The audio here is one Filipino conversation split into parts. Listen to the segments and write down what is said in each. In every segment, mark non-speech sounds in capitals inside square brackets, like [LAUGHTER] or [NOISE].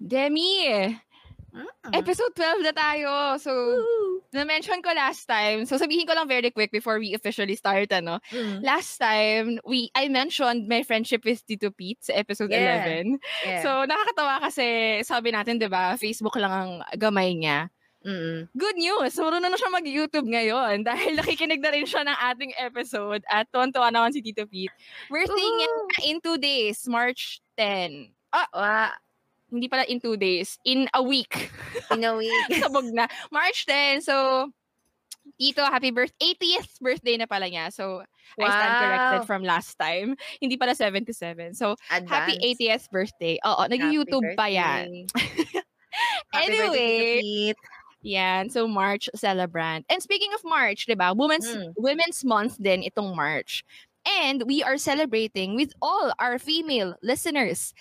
Demi, Mm. episode 12 na tayo. So, na-mention ko last time. So, sabihin ko lang very quick before we officially start, ano. Mm. Last time, we I mentioned my friendship with Tito Pete sa episode Yeah. 11. Yeah. So, nakakatawa kasi sabi natin, di ba, Facebook lang ang gamay niya. Mm-mm. Good news! Marunong na siya mag-YouTube ngayon [LAUGHS] dahil nakikinig na rin siya ng ating episode at tuwan-tuwa naman si Tito Pete. Birthday niya in two days, March 10. Ah, Wa, hindi pala in two days, in a week. [LAUGHS] in a week. [LAUGHS] Sabog na. March 10. So, Tito, happy birth 80th birthday na pala niya. So, I stand corrected Wow. from last time. Hindi pala 77. So, happy Advance. 80th birthday. Oo, nag-YouTube Happy pa yan. [LAUGHS] Happy Anyway, yan. So, March celebrant. And speaking of March, di ba? Women's, Mm. Women's Month din itong March. And we are celebrating with all our female listeners.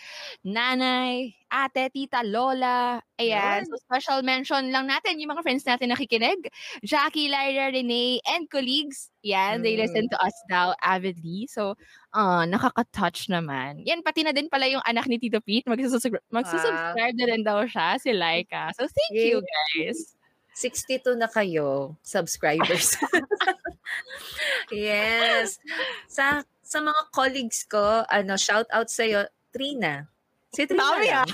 Nanay, ate, tita, lola. Ayan. So special mention lang natin yung mga friends natin nakikinig. Jackie, Lyra, Renee, and colleagues. Yan, they Mm. listen to us now avidly. So, uh, nakaka-touch naman. Yan, pati na din pala yung anak ni Tito Pete. Magsusubscribe, magsusubscribe na rin daw siya, si Laika. So, thank you, guys. 62 na kayo, subscribers. [LAUGHS] yes. Sa sa mga colleagues ko, ano, shout out sa iyo, Trina. Si Trina. Dami, ah.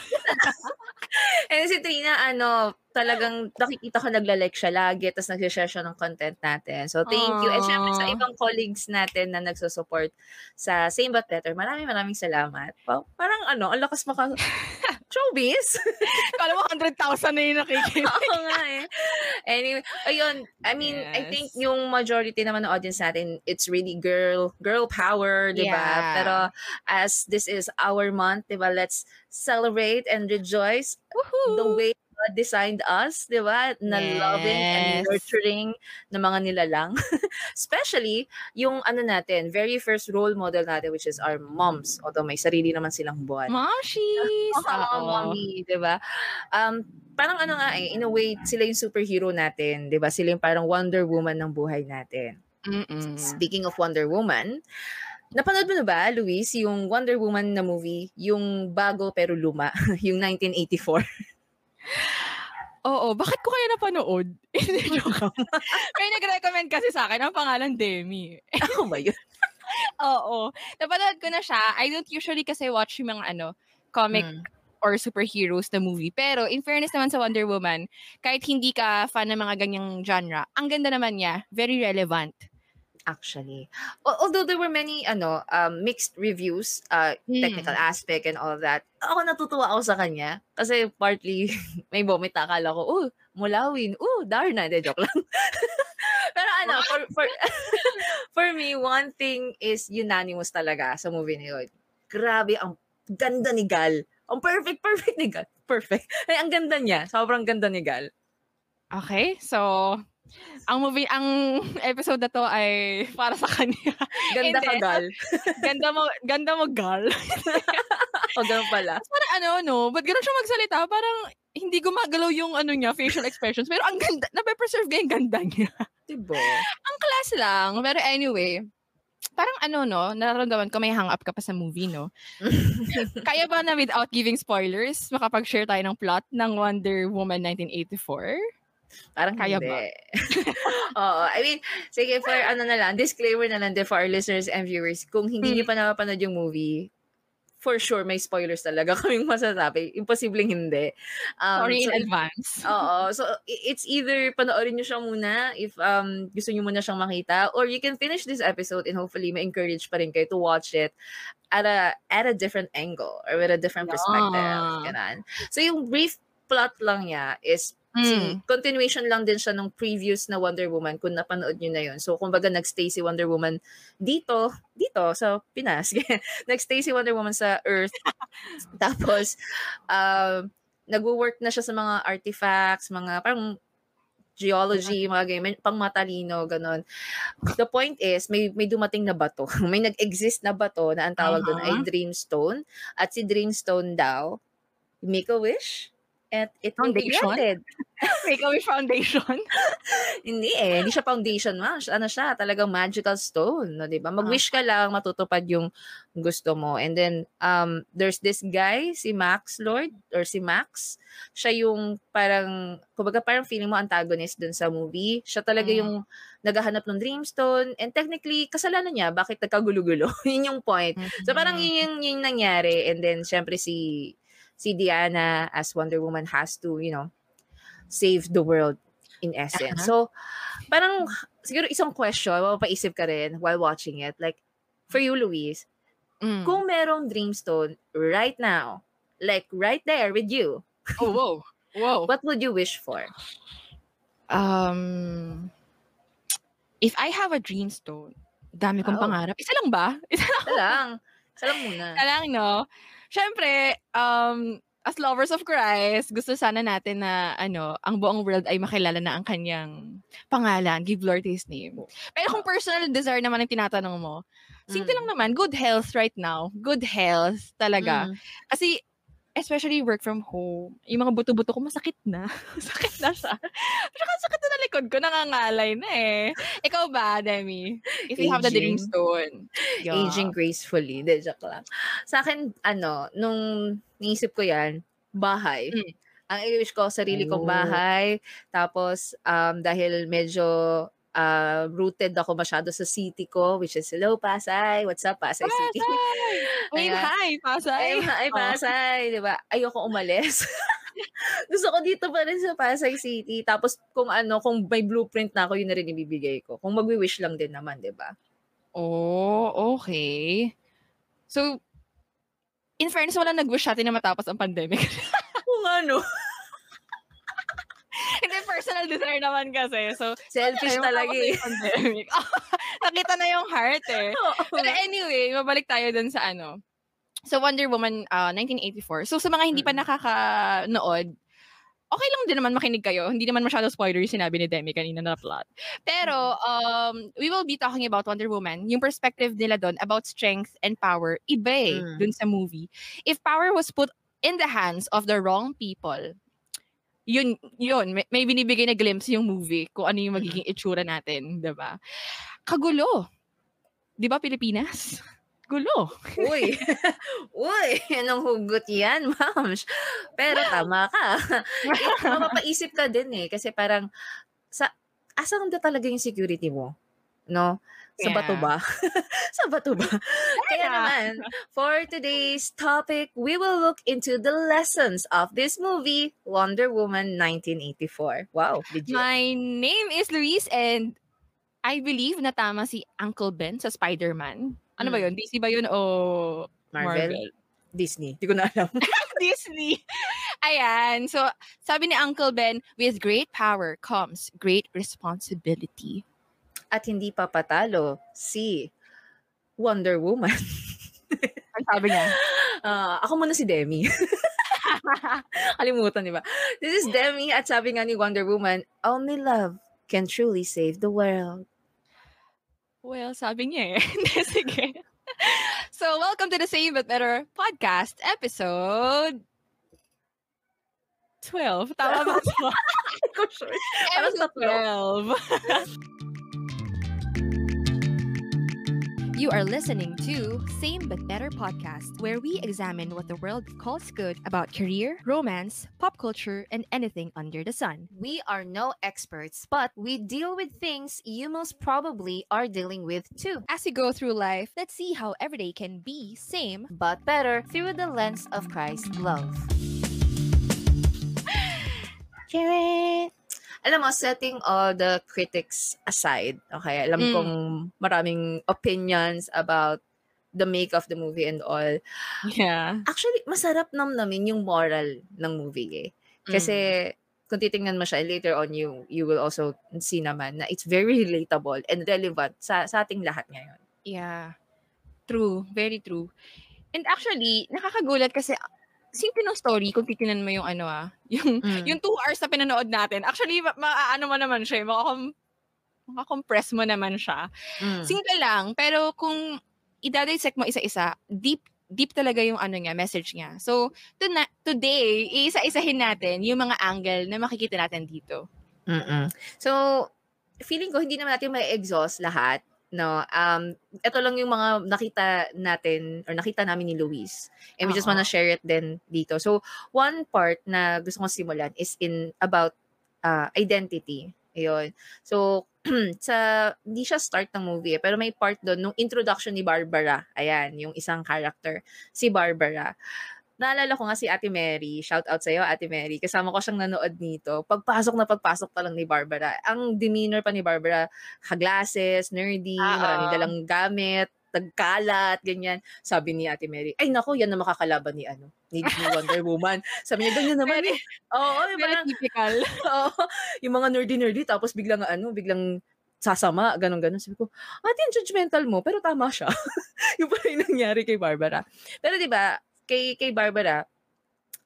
And si Trina, ano, talagang nakikita ko nagla-like siya lagi, tapos nag-share siya ng content natin. So, thank you. And syempre sa ibang colleagues natin na nagsusupport sa Same But Better, maraming maraming salamat. Pa- Parang ano, ang lakas maka... Showbiz! [LAUGHS] Kala mo 100,000 na yung nakikinig. [LAUGHS] Oo nga eh. Anyway, ayun, I mean, I think Yes. yung majority naman ng audience natin, it's really girl, girl power, di ba? Yeah. Pero as this is our month, di ba, let's celebrate and rejoice the way God designed us, di ba? Na loving and Yes. nurturing na mga nilalang. [LAUGHS] Especially, yung ano natin, very first role model natin, which is our moms. Although may sarili naman silang buwan. Momshies! Oo, [LAUGHS] Oo. mommy, 'di ba? Um parang ano nga eh, in a way sila yung superhero natin, 'di ba? Sila yung parang Wonder Woman ng buhay natin. Mm-mm. Speaking of Wonder Woman, napanood mo na ba, Luis, yung Wonder Woman na movie, yung bago pero luma, [LAUGHS] yung 1984? Oo, bakit ko kaya napanood? [LAUGHS] May nag-recommend kasi sa akin, ang pangalan Demi. Ano ba yun? Oo. Napanood ko na siya. I don't usually kasi watch yung mga ano, comic Mm. or superheroes na movie. Pero in fairness naman sa Wonder Woman, kahit hindi ka fan ng mga ganyang genre, ang ganda naman niya. Very relevant. Actually. Although there were many ano um, mixed reviews, uh, technical aspect and all that, ako natutuwa ako sa kanya. Kasi partly, [LAUGHS] may vomit akala ko, oh, mulawin, oh, Darna, de joke lang. [LAUGHS] Pero ano, for, for, [LAUGHS] for me, one thing is unanimous talaga sa movie na yun. Grabe, ang ganda ni Gal. Ang perfect, perfect ni Gal. Perfect. Ay, ang ganda niya. Sobrang ganda ni Gal. Okay, so ang movie, ang [LAUGHS] episode na to ay para sa kanya. [LAUGHS] Ganda ka. Gal. [LAUGHS] ganda mo, ganda mo, girl. O, ganun pala. parang ano, no, ba't ganun siya magsalita? Parang hindi gumagalaw yung ano niya, facial expressions. Pero ang ganda, nape-preserve niya yung ganda niya. Diba? ang class lang. Pero anyway, parang ano, no, nararamdaman ko may hang up ka pa sa movie, no? Kaya ba na without giving spoilers, makapag-share tayo ng plot ng Wonder Woman 1984? Parang Kaya hindi. ba? [LAUGHS] [LAUGHS] Oo. I mean, sige, for ano na lang, disclaimer na lang din for our listeners and viewers, kung hindi Hmm. niyo pa napapanood yung movie, for sure, may spoilers talaga [LAUGHS] kaming masasabi. Imposibleng hindi. Um, Sorry in so, advance. Oo. So, it's either panoorin nyo siya muna if um, gusto nyo muna siyang makita or you can finish this episode and hopefully ma-encourage pa rin kayo to watch it at a at a different angle or with a different perspective. Yeah. Ganun. So, yung brief plot lang niya is si Mm. continuation lang din siya nung previous na Wonder Woman kung napanood nyo na yun. So, kumbaga, nagstay si Wonder Woman dito, dito, sa Pinas. [LAUGHS] nagstay si Wonder Woman sa Earth. [LAUGHS] Tapos, um, nagwo-work na siya sa mga artifacts, mga parang geology, mga ganyan, pang matalino, ganon. The point is, may, may dumating na bato. [LAUGHS] may nag-exist na bato na ang tawag doon ay Uh-huh. Dreamstone. At si Dreamstone daw, make a wish, at it will be Foundation? granted. Make a wish foundation. [LAUGHS] Hindi eh, hindi siya foundation ma. Ano siya, talagang magical stone, no, 'di ba? Mag-wish ka lang matutupad yung gusto mo. And then um there's this guy, si Max Lord or si Max. Siya yung parang kumbaga parang feeling mo antagonist dun sa movie. Siya talaga Mm. yung naghahanap ng Dreamstone and technically kasalanan niya bakit nagkagulo-gulo. [LAUGHS] yun yung point. So parang Mm. yun yung, yun yung nangyari and then syempre si si Diana as Wonder Woman has to, you know, save the world in essence. Uh-huh. So parang siguro isang question, mapapaisip ka rin while watching it. Like for you Luis, Mm. kung merong Dreamstone right now, like right there with you, Oh, whoa. Whoa. [LAUGHS] what would you wish for? Um, if I have a dream stone, dami kong Wow. pangarap. Isa lang ba? [LAUGHS] Isa Isa lang. Isa lang muna. Isa lang, no? Siyempre, um, as lovers of Christ, gusto sana natin na, ano, ang buong world ay makilala na ang kanyang pangalan. Give glory to His name. Pero kung personal desire naman ang tinatanong mo, simple Mm. lang naman, good health right now. Good health talaga. Mm. Kasi, especially work from home, yung mga buto-buto ko masakit na. [LAUGHS] sakit na siya. Tsaka sakit na na likod ko, nangangalay na eh. Ikaw ba, Demi? If you have the dream Aging. stone. Yeah. Aging gracefully. De, joke lang. Sa akin, ano, nung naisip ko yan, bahay. Mm. Ang i-wish ko, sarili kong Oh. bahay. Tapos, um, dahil medyo uh, rooted ako masyado sa city ko, which is, hello, Pasay. What's up, Pasay City? Pasay! [LAUGHS] Wave Ayan. hi, Pasay! Ay, ay Oh. Pasay, di ba? Ayoko umalis. [LAUGHS] Gusto ko dito pa rin sa Pasay City. Tapos kung ano, kung may blueprint na ako, yun na rin ibibigay ko. Kung magwi-wish lang din naman, di ba? Oh, okay. So, in fairness, wala nag-wish sa atin na matapos ang pandemic. [LAUGHS] Kung ano. Personal desire naman kasi. So, Selfish talaga eh. pandemic. [LAUGHS] Nakita na yung heart eh. [LAUGHS] Pero anyway, mabalik tayo dun sa ano. So, Wonder Woman uh, 1984. So, sa mga hindi pa Mm. nakakanood, okay lang din naman makinig kayo. Hindi naman masyado spoiler yung sinabi ni Demi kanina na plot. Pero, um, we will be talking about Wonder Woman. Yung perspective nila doon about strength and power, iba eh, Mm. dun sa movie. If power was put in the hands of the wrong people, yun, yun, may, may binibigay na glimpse yung movie kung ano yung magiging itsura natin, ba? Kagulo. 'Di ba Pilipinas? Gulo. Uy. [LAUGHS] Uy, anong hugot yan, ma'am? Pero tama ka. Eh, Mapapaisip ka din eh. Kasi parang, sa, asan na talaga yung security mo? No? Sa bato ba? [LAUGHS] sa bato ba? [LAUGHS] Kaya Yeah. naman, for today's topic, we will look into the lessons of this movie, Wonder Woman 1984. Wow, legit. My name is Luis and I believe na tama si Uncle Ben sa Spider-Man. Ano ba Mm. yun? DC ba yun o Marvel? Disney. Hindi ko na alam. [LAUGHS] Disney. Ayan. So, sabi ni Uncle Ben, with great power comes great responsibility. At hindi pa patalo si Wonder Woman. [LAUGHS] Ang sabi niya. Ah, ako muna si Demi. [LAUGHS] Kalimutan, di ba? This is Demi at sabi nga ni Wonder Woman, only love can truly save the world. Well, sabi niya eh. [LAUGHS] Sige. So, welcome to the Same But Better podcast episode 12. Tama ba ito? Ko sure. Parang episode tatlo. 12. You are listening to Same But Better podcast, where we examine what the world calls good about career, romance, pop culture, and anything under the sun. We are no experts, but we deal with things you most probably are dealing with too. As we go through life, let's see how everyday can be same But better through the lens of Christ's love. [GASPS] Alam mo, setting all the critics aside, okay, alam Mm. kong maraming opinions about the make of the movie and all. Yeah. Actually, masarap namnamin yung moral ng movie eh. Kasi kung titingnan mo siya later on you you will also see naman na it's very relatable and relevant sa sa ating lahat ngayon. Yeah. True. Very true. And actually, nakakagulat kasi simple ng story kung titingnan mo yung ano ah, yung Mm. yung two hours na pinanood natin. Actually, ma- maaano mo naman siya, eh, makakom makakompress mo naman siya. Mm. Simple lang, pero kung idadissect mo isa-isa, deep deep talaga yung ano niya, message niya. So, tuna- today, iisa-isahin natin yung mga angle na makikita natin dito. Mm. So, feeling ko hindi naman natin may exhaust lahat, no? Um, ito lang yung mga nakita natin or nakita namin ni Luis. And we just wanna share it din dito. So, one part na gusto kong simulan is in about uh, identity. Ayun. So, [CLEARS THROAT] sa hindi siya start ng movie eh, pero may part doon nung introduction ni Barbara. Ayan, yung isang character, si Barbara. Naalala ko nga si Ate Mary. Shout out sa'yo, Ate Mary. Kasama ko siyang nanood nito. Pagpasok na pagpasok pa lang ni Barbara. Ang demeanor pa ni Barbara, glasses, nerdy, Oo. maraming dalang gamit, tagkalat, ganyan. Sabi ni Ate Mary, ay nako, yan na makakalaban ni ano, ni, ni [LAUGHS] Wonder Woman. Sabi niya, ganyan naman eh. Oo, yung parang, typical. [LAUGHS] Oo, yung mga nerdy-nerdy, tapos biglang ano, biglang sasama, ganun-ganun. Sabi ko, ate, ang judgmental mo, pero tama siya. [LAUGHS] yung pala yung nangyari kay Barbara. Pero di ba kay, kay Barbara,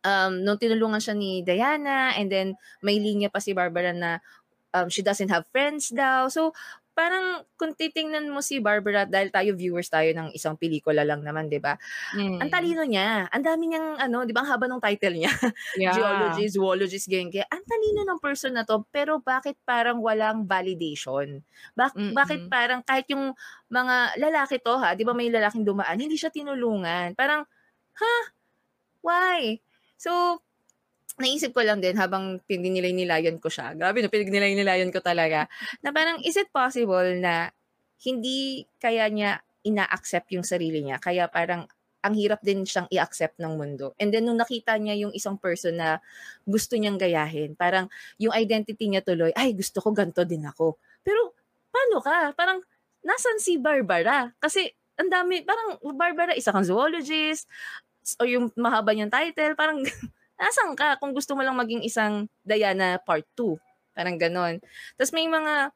um, nung tinulungan siya ni Diana, and then may linya pa si Barbara na um, she doesn't have friends daw. So, parang kung titingnan mo si Barbara, dahil tayo viewers tayo ng isang pelikula lang naman, di ba? Mm. Ang talino niya. Ang dami niyang, ano, di ba, ang haba ng title niya [LAUGHS] Yeah. geologist, zoologist, ganyan. Kaya, ang talino ng person na to, pero bakit parang walang validation? Bak- Mm-mm. Bakit parang kahit yung mga lalaki to ha, di ba may lalaking dumaan, hindi siya tinulungan. Parang, ha? Why? So, naisip ko lang din habang pingnilay-nilayan ko siya. Grabe no, pingnilay-nilayan ko talaga. Na parang, is it possible na hindi kaya niya ina-accept yung sarili niya? Kaya parang ang hirap din siyang i-accept ng mundo. And then nung nakita niya yung isang person na gusto niyang gayahin, parang yung identity niya tuloy, ay gusto ko ganto din ako. Pero paano ka? Parang nasan si Barbara? Kasi ang dami, parang Barbara, isa kang zoologist, o yung mahaba niyang title, parang [LAUGHS] nasan ka kung gusto mo lang maging isang Diana part 2? Parang ganon. Tapos may mga,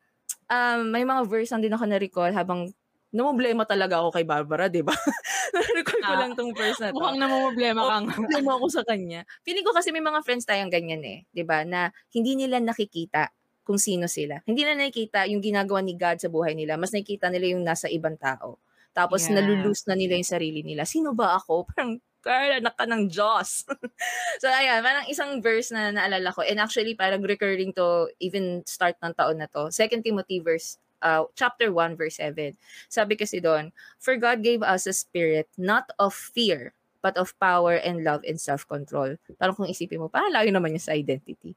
um, may mga verse din ako na-recall habang namumblema talaga ako kay Barbara, di ba? [LAUGHS] na-recall ko Ah, lang tong verse na to. Mukhang namumblema Oo, kang. problema ako sa kanya. Feeling ko kasi may mga friends tayong ganyan eh, 'di ba? Na hindi nila nakikita kung sino sila. Hindi nila nakikita yung ginagawa ni God sa buhay nila. Mas nakikita nila yung nasa ibang tao. Tapos Yeah. nalulus na nila yung sarili nila. Sino ba ako? Parang Carla, anak ka ng Diyos. [LAUGHS] so, ayan, parang isang verse na naalala ko. And actually, parang recurring to even start ng taon na to. 2 Timothy verse, uh, chapter 1, verse 7. Sabi kasi doon, For God gave us a spirit not of fear, but of power and love and self-control. Parang kung isipin mo, parang layo naman yung sa identity.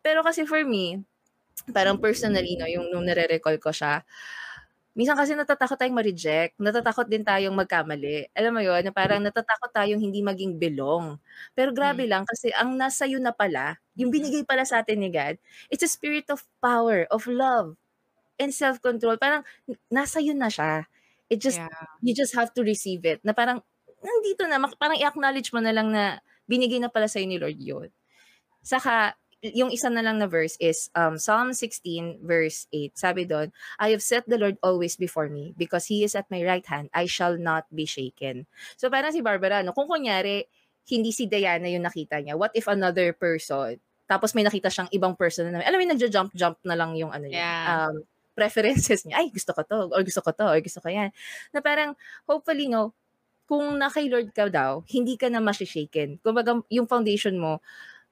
Pero kasi for me, parang personally, no, yung nung nare-recall ko siya, minsan kasi natatakot tayong ma-reject, natatakot din tayong magkamali. Alam mo yun, na parang natatakot tayong hindi maging belong. Pero grabe lang, kasi ang nasa iyo na pala, yung binigay pala sa atin ni God, it's a spirit of power, of love, and self-control. Parang nasa iyo na siya. It just Yeah. you just have to receive it. Na parang, nandito na, parang i-acknowledge mo na lang na binigay na pala sa'yo ni Lord yun. Saka, yung isa na lang na verse is um, Psalm 16 verse 8. Sabi doon, I have set the Lord always before me because He is at my right hand. I shall not be shaken. So parang si Barbara, no, kung kunyari, hindi si Diana yung nakita niya, what if another person, tapos may nakita siyang ibang person na, alam mo nagja-jump-jump na lang yung ano niya, Yeah. um, preferences niya. Ay, gusto ko to, or gusto ko to, or gusto ko yan. Na parang, hopefully, no, kung na kay Lord ka daw, hindi ka na masishaken. Kumbaga, yung foundation mo,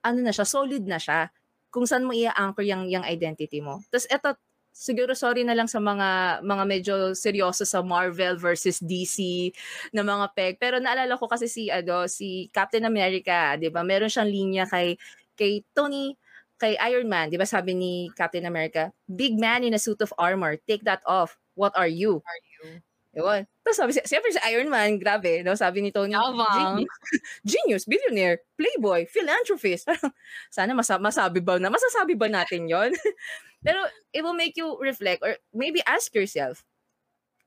ano na siya, solid na siya. Kung saan mo i-anchor yung, yung identity mo. Tapos eto, siguro sorry na lang sa mga mga medyo seryoso sa Marvel versus DC na mga peg. Pero naalala ko kasi si ano, si Captain America, 'di ba? Meron siyang linya kay kay Tony kay Iron Man, 'di ba? Sabi ni Captain America, "Big man in a suit of armor, take that off. What are you?" Are you? Yun. Tapos sabi, si- siyempre si Iron Man, grabe, no? Sabi ni Tony, genius, [LAUGHS] genius, billionaire, playboy, philanthropist. [LAUGHS] Sana masa- masabi ba na, masasabi ba natin yon [LAUGHS] Pero it will make you reflect or maybe ask yourself,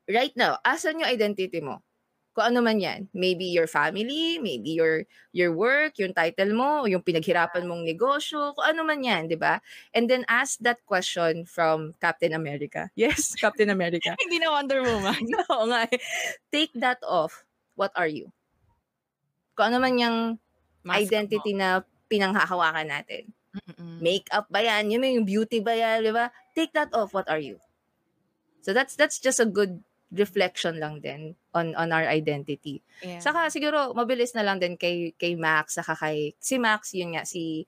right now, asan yung identity mo? Kung ano man yan. Maybe your family, maybe your your work, yung title mo, o yung pinaghirapan mong negosyo, kung ano man yan, di ba? And then ask that question from Captain America. [LAUGHS] Yes, Captain America. [LAUGHS] Hindi na Wonder Woman. [LAUGHS] Oo nga eh. Take that off. What are you? Kung ano man yung Mask identity na pinanghahawakan natin. mo. Mm-mm. Makeup ba yan? Yun yung beauty ba yan? Di ba? Take that off. What are you? So that's that's just a good reflection lang din on on our identity. Yeah. Saka siguro mabilis na lang din kay kay Max saka kay si Max yun nga si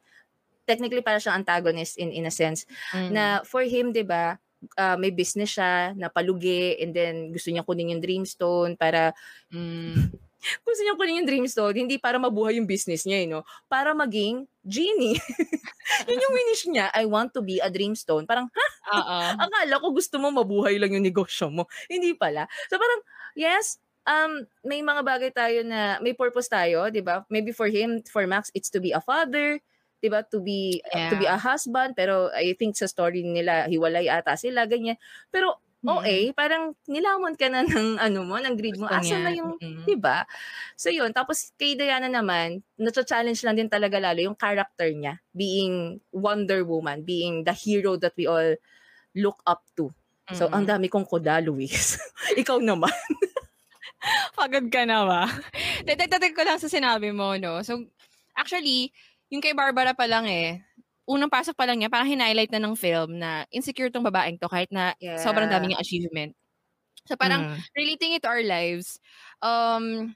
technically para siyang antagonist in in a sense Mm. na for him 'di ba ah, may business siya na palugi and then gusto niya kunin yung Dreamstone para Mm. [LAUGHS] gusto niya kunin yung Dreamstone hindi para mabuhay yung business niya, eh, no? Para maging genie. [LAUGHS] Yun yung winish niya, I want to be a Dreamstone. Parang, ha? Oo. Akala ko gusto mo mabuhay lang yung negosyo mo. Hindi pala. So parang, yes, um, may mga bagay tayo na may purpose tayo, di ba? Maybe for him, for Max, it's to be a father, di ba? To be, uh, to be a husband. Pero I think sa story nila, hiwalay ata sila, ganyan. Pero, Mm. okay, parang nilamon ka na ng [LAUGHS] ano mo, ng greed mo. Asa na yung, Mm. di ba? So yun, tapos kay Diana naman, na-challenge lang din talaga lalo yung character niya, being Wonder Woman, being the hero that we all look up to. So, ang Mm. dami kong koda, Luis. [LAUGHS] Ikaw naman. [LAUGHS] Pagod ka na ba? Dadagdag ko lang sa sinabi mo, no? So, actually, yung kay Barbara pa lang eh, unang pasok pa lang niya, parang highlight na ng film na insecure tong babaeng to kahit na Yeah. sobrang daming achievement. So, parang Mm. relating it to our lives, um,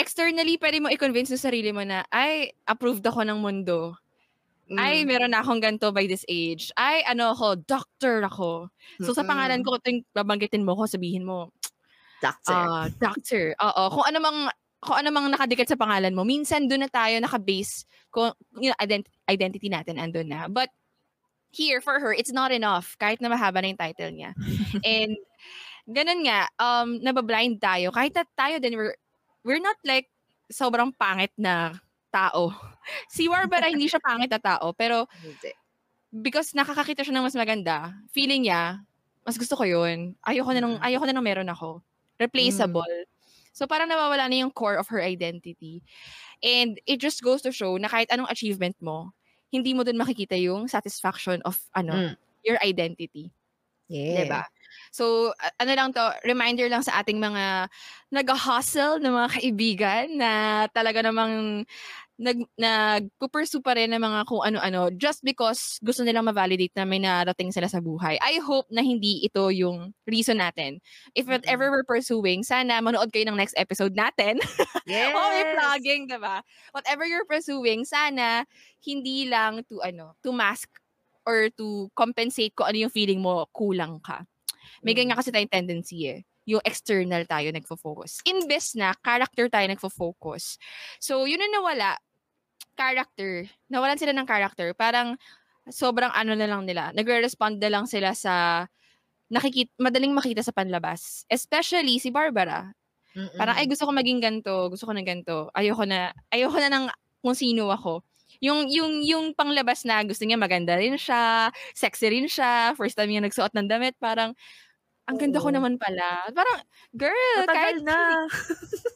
externally, pwede mo i-convince yung sarili mo na, ay, approved ako ng mundo. Ay, Mm. meron na akong ganito by this age. Ay, ano ako, doctor ako. So, sa Mm-mm. pangalan ko, ito yung babanggitin mo ko, sabihin mo, Doctor. Ah, doctor. Oo, kung ano mang kung ano mang nakadikit sa pangalan mo, minsan doon na tayo naka-base kung yung ident- identity natin andun na. But here for her, it's not enough kahit na mahaba na yung title niya. [LAUGHS] And ganun nga, um nabablind tayo kahit na tayo din we're, we're not like sobrang pangit na tao. Si Barbara hindi siya pangit na tao, pero because nakakakita siya ng mas maganda, feeling niya, mas gusto ko yun. Ayoko na nung, Mm. ayoko na nung meron ako. Replaceable. So parang nawawala na yung core of her identity. And it just goes to show na kahit anong achievement mo, hindi mo dun makikita yung satisfaction of ano, Mm. your identity. Yeah. 'Di ba? So, ano lang to, reminder lang sa ating mga nag-hustle na mga kaibigan na talaga namang nag nagpupursue pa rin ng mga kung ano-ano just because gusto nilang ma-validate na may narating sila sa buhay. I hope na hindi ito yung reason natin. If whatever we're pursuing, sana manood kayo ng next episode natin. [LAUGHS] Yes. Oh, may vlogging, 'di ba? Whatever you're pursuing, sana hindi lang to ano, to mask or to compensate ko ano yung feeling mo kulang ka. May ganyan kasi tayong tendency eh. Yung external tayo nagfo-focus. Imbes na character tayo nagfo-focus. So, yun ang nawala. Character. Nawalan sila ng character. Parang sobrang ano na lang nila. Nagre-respond na lang sila sa nakikita, madaling makita sa panlabas. Especially si Barbara. Mm-mm. Parang, ay, gusto ko maging ganto, gusto ko ng ganto. Ayoko na, ayoko na ng kung sino ako. Yung, yung, yung panglabas na gusto niya maganda rin siya, sexy rin siya, first time niya nagsuot ng damit, parang, ang ganda ko naman pala. Parang, girl, kahit, Matagal na.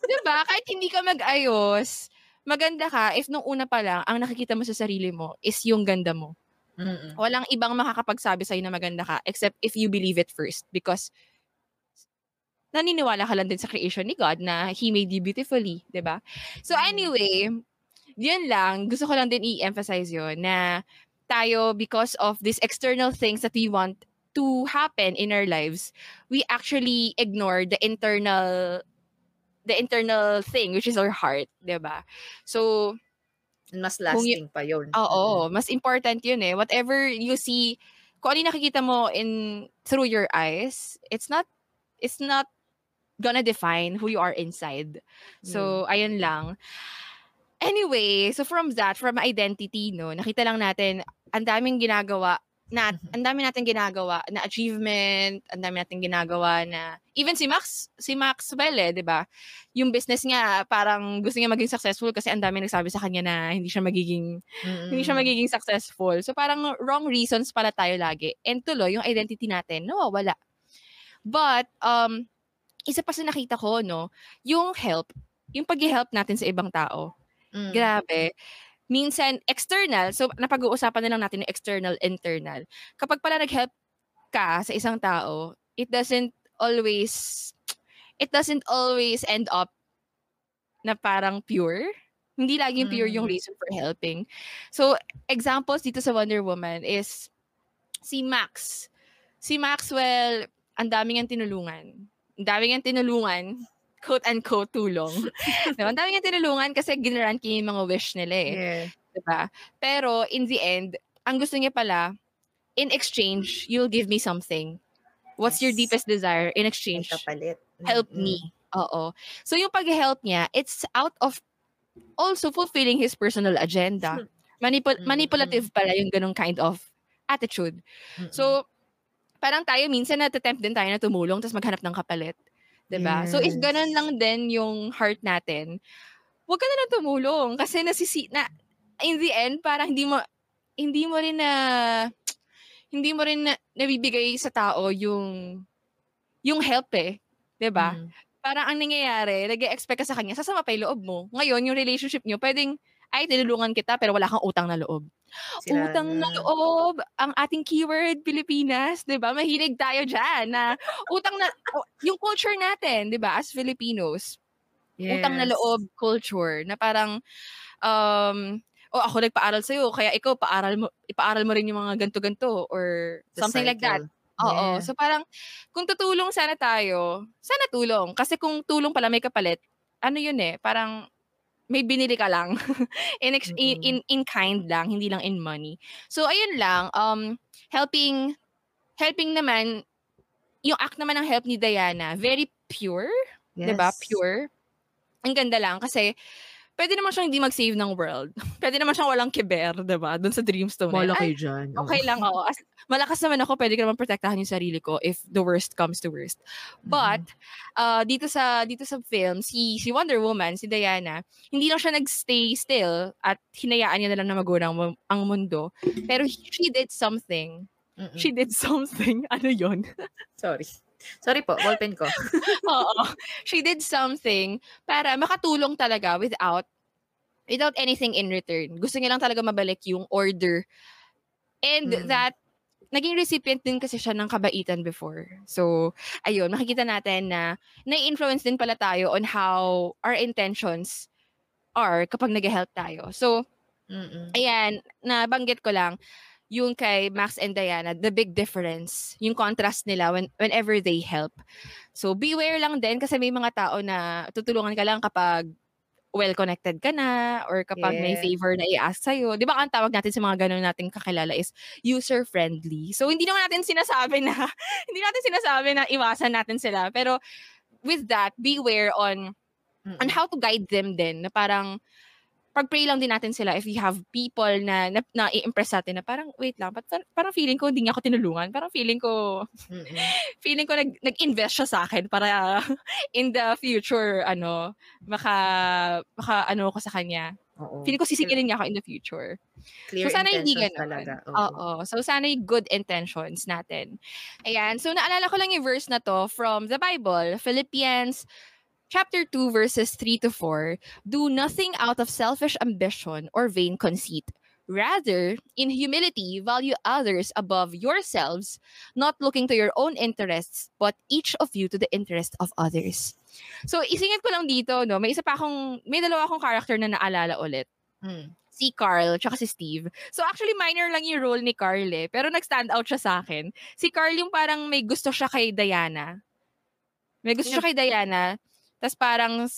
diba, kahit hindi ka mag-ayos, maganda ka if nung una pa lang, ang nakikita mo sa sarili mo is yung ganda mo. Mm-mm. Walang ibang makakapagsabi sa'yo na maganda ka except if you believe it first because naniniwala ka lang din sa creation ni God na He made you beautifully, ba? So Mm. anyway, yun lang. Gusto ko lang din i-emphasize yun na tayo, because of these external things that we want to happen in our lives, we actually ignore the internal the internal thing, which is our heart, 'di ba? So, Mas Kung y- lasting pa yun. Oo, mas important yun eh. Whatever you see, kung ano nakikita mo in through your eyes, it's not it's not gonna define who you are inside. So, ayun lang. Anyway, so from that, from identity, no, nakita lang natin, ang daming ginagawa, na, ang dami natin ginagawa na achievement, ang dami natin ginagawa na, even si Max, si Maxwell eh, di ba? Yung business nga, parang gusto niya maging successful kasi ang dami nagsabi sa kanya na hindi siya magiging Mm-mm. hindi siya magiging successful. So parang wrong reasons pala tayo lagi. And tuloy, yung identity natin, nawawala. But, um, isa pa sa nakita ko, no, yung help, yung pag-help natin sa ibang tao. Mm. Grabe. Minsan, external, so napag-uusapan na lang natin yung external, internal. Kapag pala nag-help ka sa isang tao, it doesn't always, it doesn't always end up na parang pure. Hindi laging pure yung Mm. reason for helping. So, examples dito sa Wonder Woman is si Max. Si Maxwell, ang daming ang tinulungan. Ang daming ang tinulungan quote-unquote tulong. [LAUGHS] diba? Ang dami nga tinulungan kasi ginaran niya yung mga wish nila eh. Yeah. Diba? Pero in the end, ang gusto niya pala, in exchange, you'll give me something. What's your Yes. deepest desire in exchange? Kapalit. Help Mm-mm. me. Oo. So yung pag-help niya, it's out of also fulfilling his personal agenda. Manipul- Mm, manipulative pala yung ganong kind of attitude. Mm-mm. So, parang tayo minsan natatempt din tayo na tumulong tapos maghanap ng kapalit. 'Di ba? So, if Yes. ganun lang din yung heart natin, huwag ka na lang tumulong kasi nasisi na in the end parang hindi mo hindi mo rin na hindi mo rin na, nabibigay sa tao yung yung help eh. 'Di ba? Mm. Parang ang nangyayari, nag-expect ka sa kanya, sasama pa yung loob mo. Ngayon, yung relationship nyo, pwedeng, ay, tinulungan kita, pero wala kang utang na loob. Sira utang na loob, ang ating keyword, Pilipinas, di ba? Mahilig tayo dyan na utang na, yung culture natin, di ba, as Filipinos, utang na Yes. loob culture, na parang, um, oh, ako nagpaaral sa'yo, kaya ikaw, paaral mo, ipaaral mo rin yung mga ganto-ganto, or The something like that. cycle. Oo. Yeah. So parang kung tutulong sana tayo, sana tulong. Kasi kung tulong pala may kapalit, ano yun eh, parang may binili ka lang. [LAUGHS] in, ex- in, Mm-mm. in, in kind lang, hindi lang in money. So ayun lang, um, helping, helping naman, yung act naman ng help ni Diana, very pure, Yes. 'di ba? Pure. Ang ganda lang kasi pwede naman siyang hindi mag-save ng world. [LAUGHS] Pwede naman siyang walang kiber, 'di ba? Doon sa Dreamstone. Wala Ay, kayo dyan. oo. okay lang ako. As, malakas naman ako, pwede ko naman protektahan yung sarili ko if the worst comes to worst. But, uh, dito sa dito sa film, si, si Wonder Woman, si Diana, hindi lang siya nagstay still at hinayaan niya na lang na magulang ang mundo. Pero she did something. Mm-mm. She did something. [LAUGHS] Ano yon Sorry. Sorry po, ballpen ko. [LAUGHS] Oo. She did something para makatulong talaga without without anything in return. Gusto niya lang talaga mabalik yung order. And Mm. that naging recipient din kasi siya ng kabaitan before. So, ayun, makikita natin na nai-influence din pala tayo on how our intentions are kapag nag-help tayo. So, Mm-mm. ayan, nabanggit ko lang yung kay Max and Diana, the big difference, yung contrast nila when, whenever they help. So, beware lang din kasi may mga tao na tutulungan ka lang kapag well-connected ka na or kapag may Yeah. favor na i-ask sa'yo. Di ba ang tawag natin sa mga ganun nating kakilala is user-friendly. So, hindi naman natin sinasabi na, [LAUGHS] hindi natin sinasabi na iwasan natin sila. Pero, with that, beware on on how to guide them din na parang pag-pray lang din natin sila if we have people na na, na i-impress natin na parang wait lang but par- parang feeling ko hindi niya ako tinulungan parang feeling ko Mm-mm. [LAUGHS] feeling ko nag nag-invest siya sa akin para [LAUGHS] in the future ano maka maka ano ko sa kanya Oo. feeling ko sisikilin niya ako in the future Clear so sana hindi ganun talaga. Oo. So, sana yung good intentions natin. Ayan. So, naalala ko lang yung verse na to from the Bible, Philippians chapter 2, verses 3 to 4. Do nothing out of selfish ambition or vain conceit. Rather, in humility, value others above yourselves, not looking to your own interests, but each of you to the interest of others. So, isingit ko lang dito, no? May isa pa akong, may dalawa akong character na naalala ulit Mm. si Carl tsaka si Steve. So actually minor lang yung role ni Carl eh, pero nag-stand out siya sa akin. Si Carl yung parang may gusto siya kay Diana. May gusto siya kay Diana, tapos parang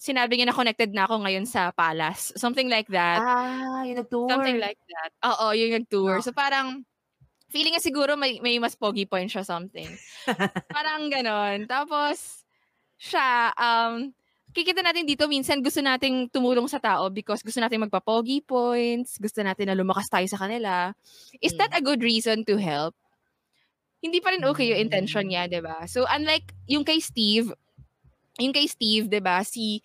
sinabi niya na connected na ako ngayon sa palace. Something like that. Ah, yung nag-tour. Something like that. Oo, yung nag-tour. Ah. So parang feeling niya siguro may, may mas pogi point siya something. [LAUGHS] parang ganon. Tapos siya, um, kikita natin dito, minsan gusto nating tumulong sa tao because gusto nating magpa-pogi points, gusto natin na lumakas tayo sa kanila. Is that a good reason to help? Hindi pa rin okay yung intention niya, 'di ba? So unlike yung kay Steve, yung kay Steve, 'di ba? Si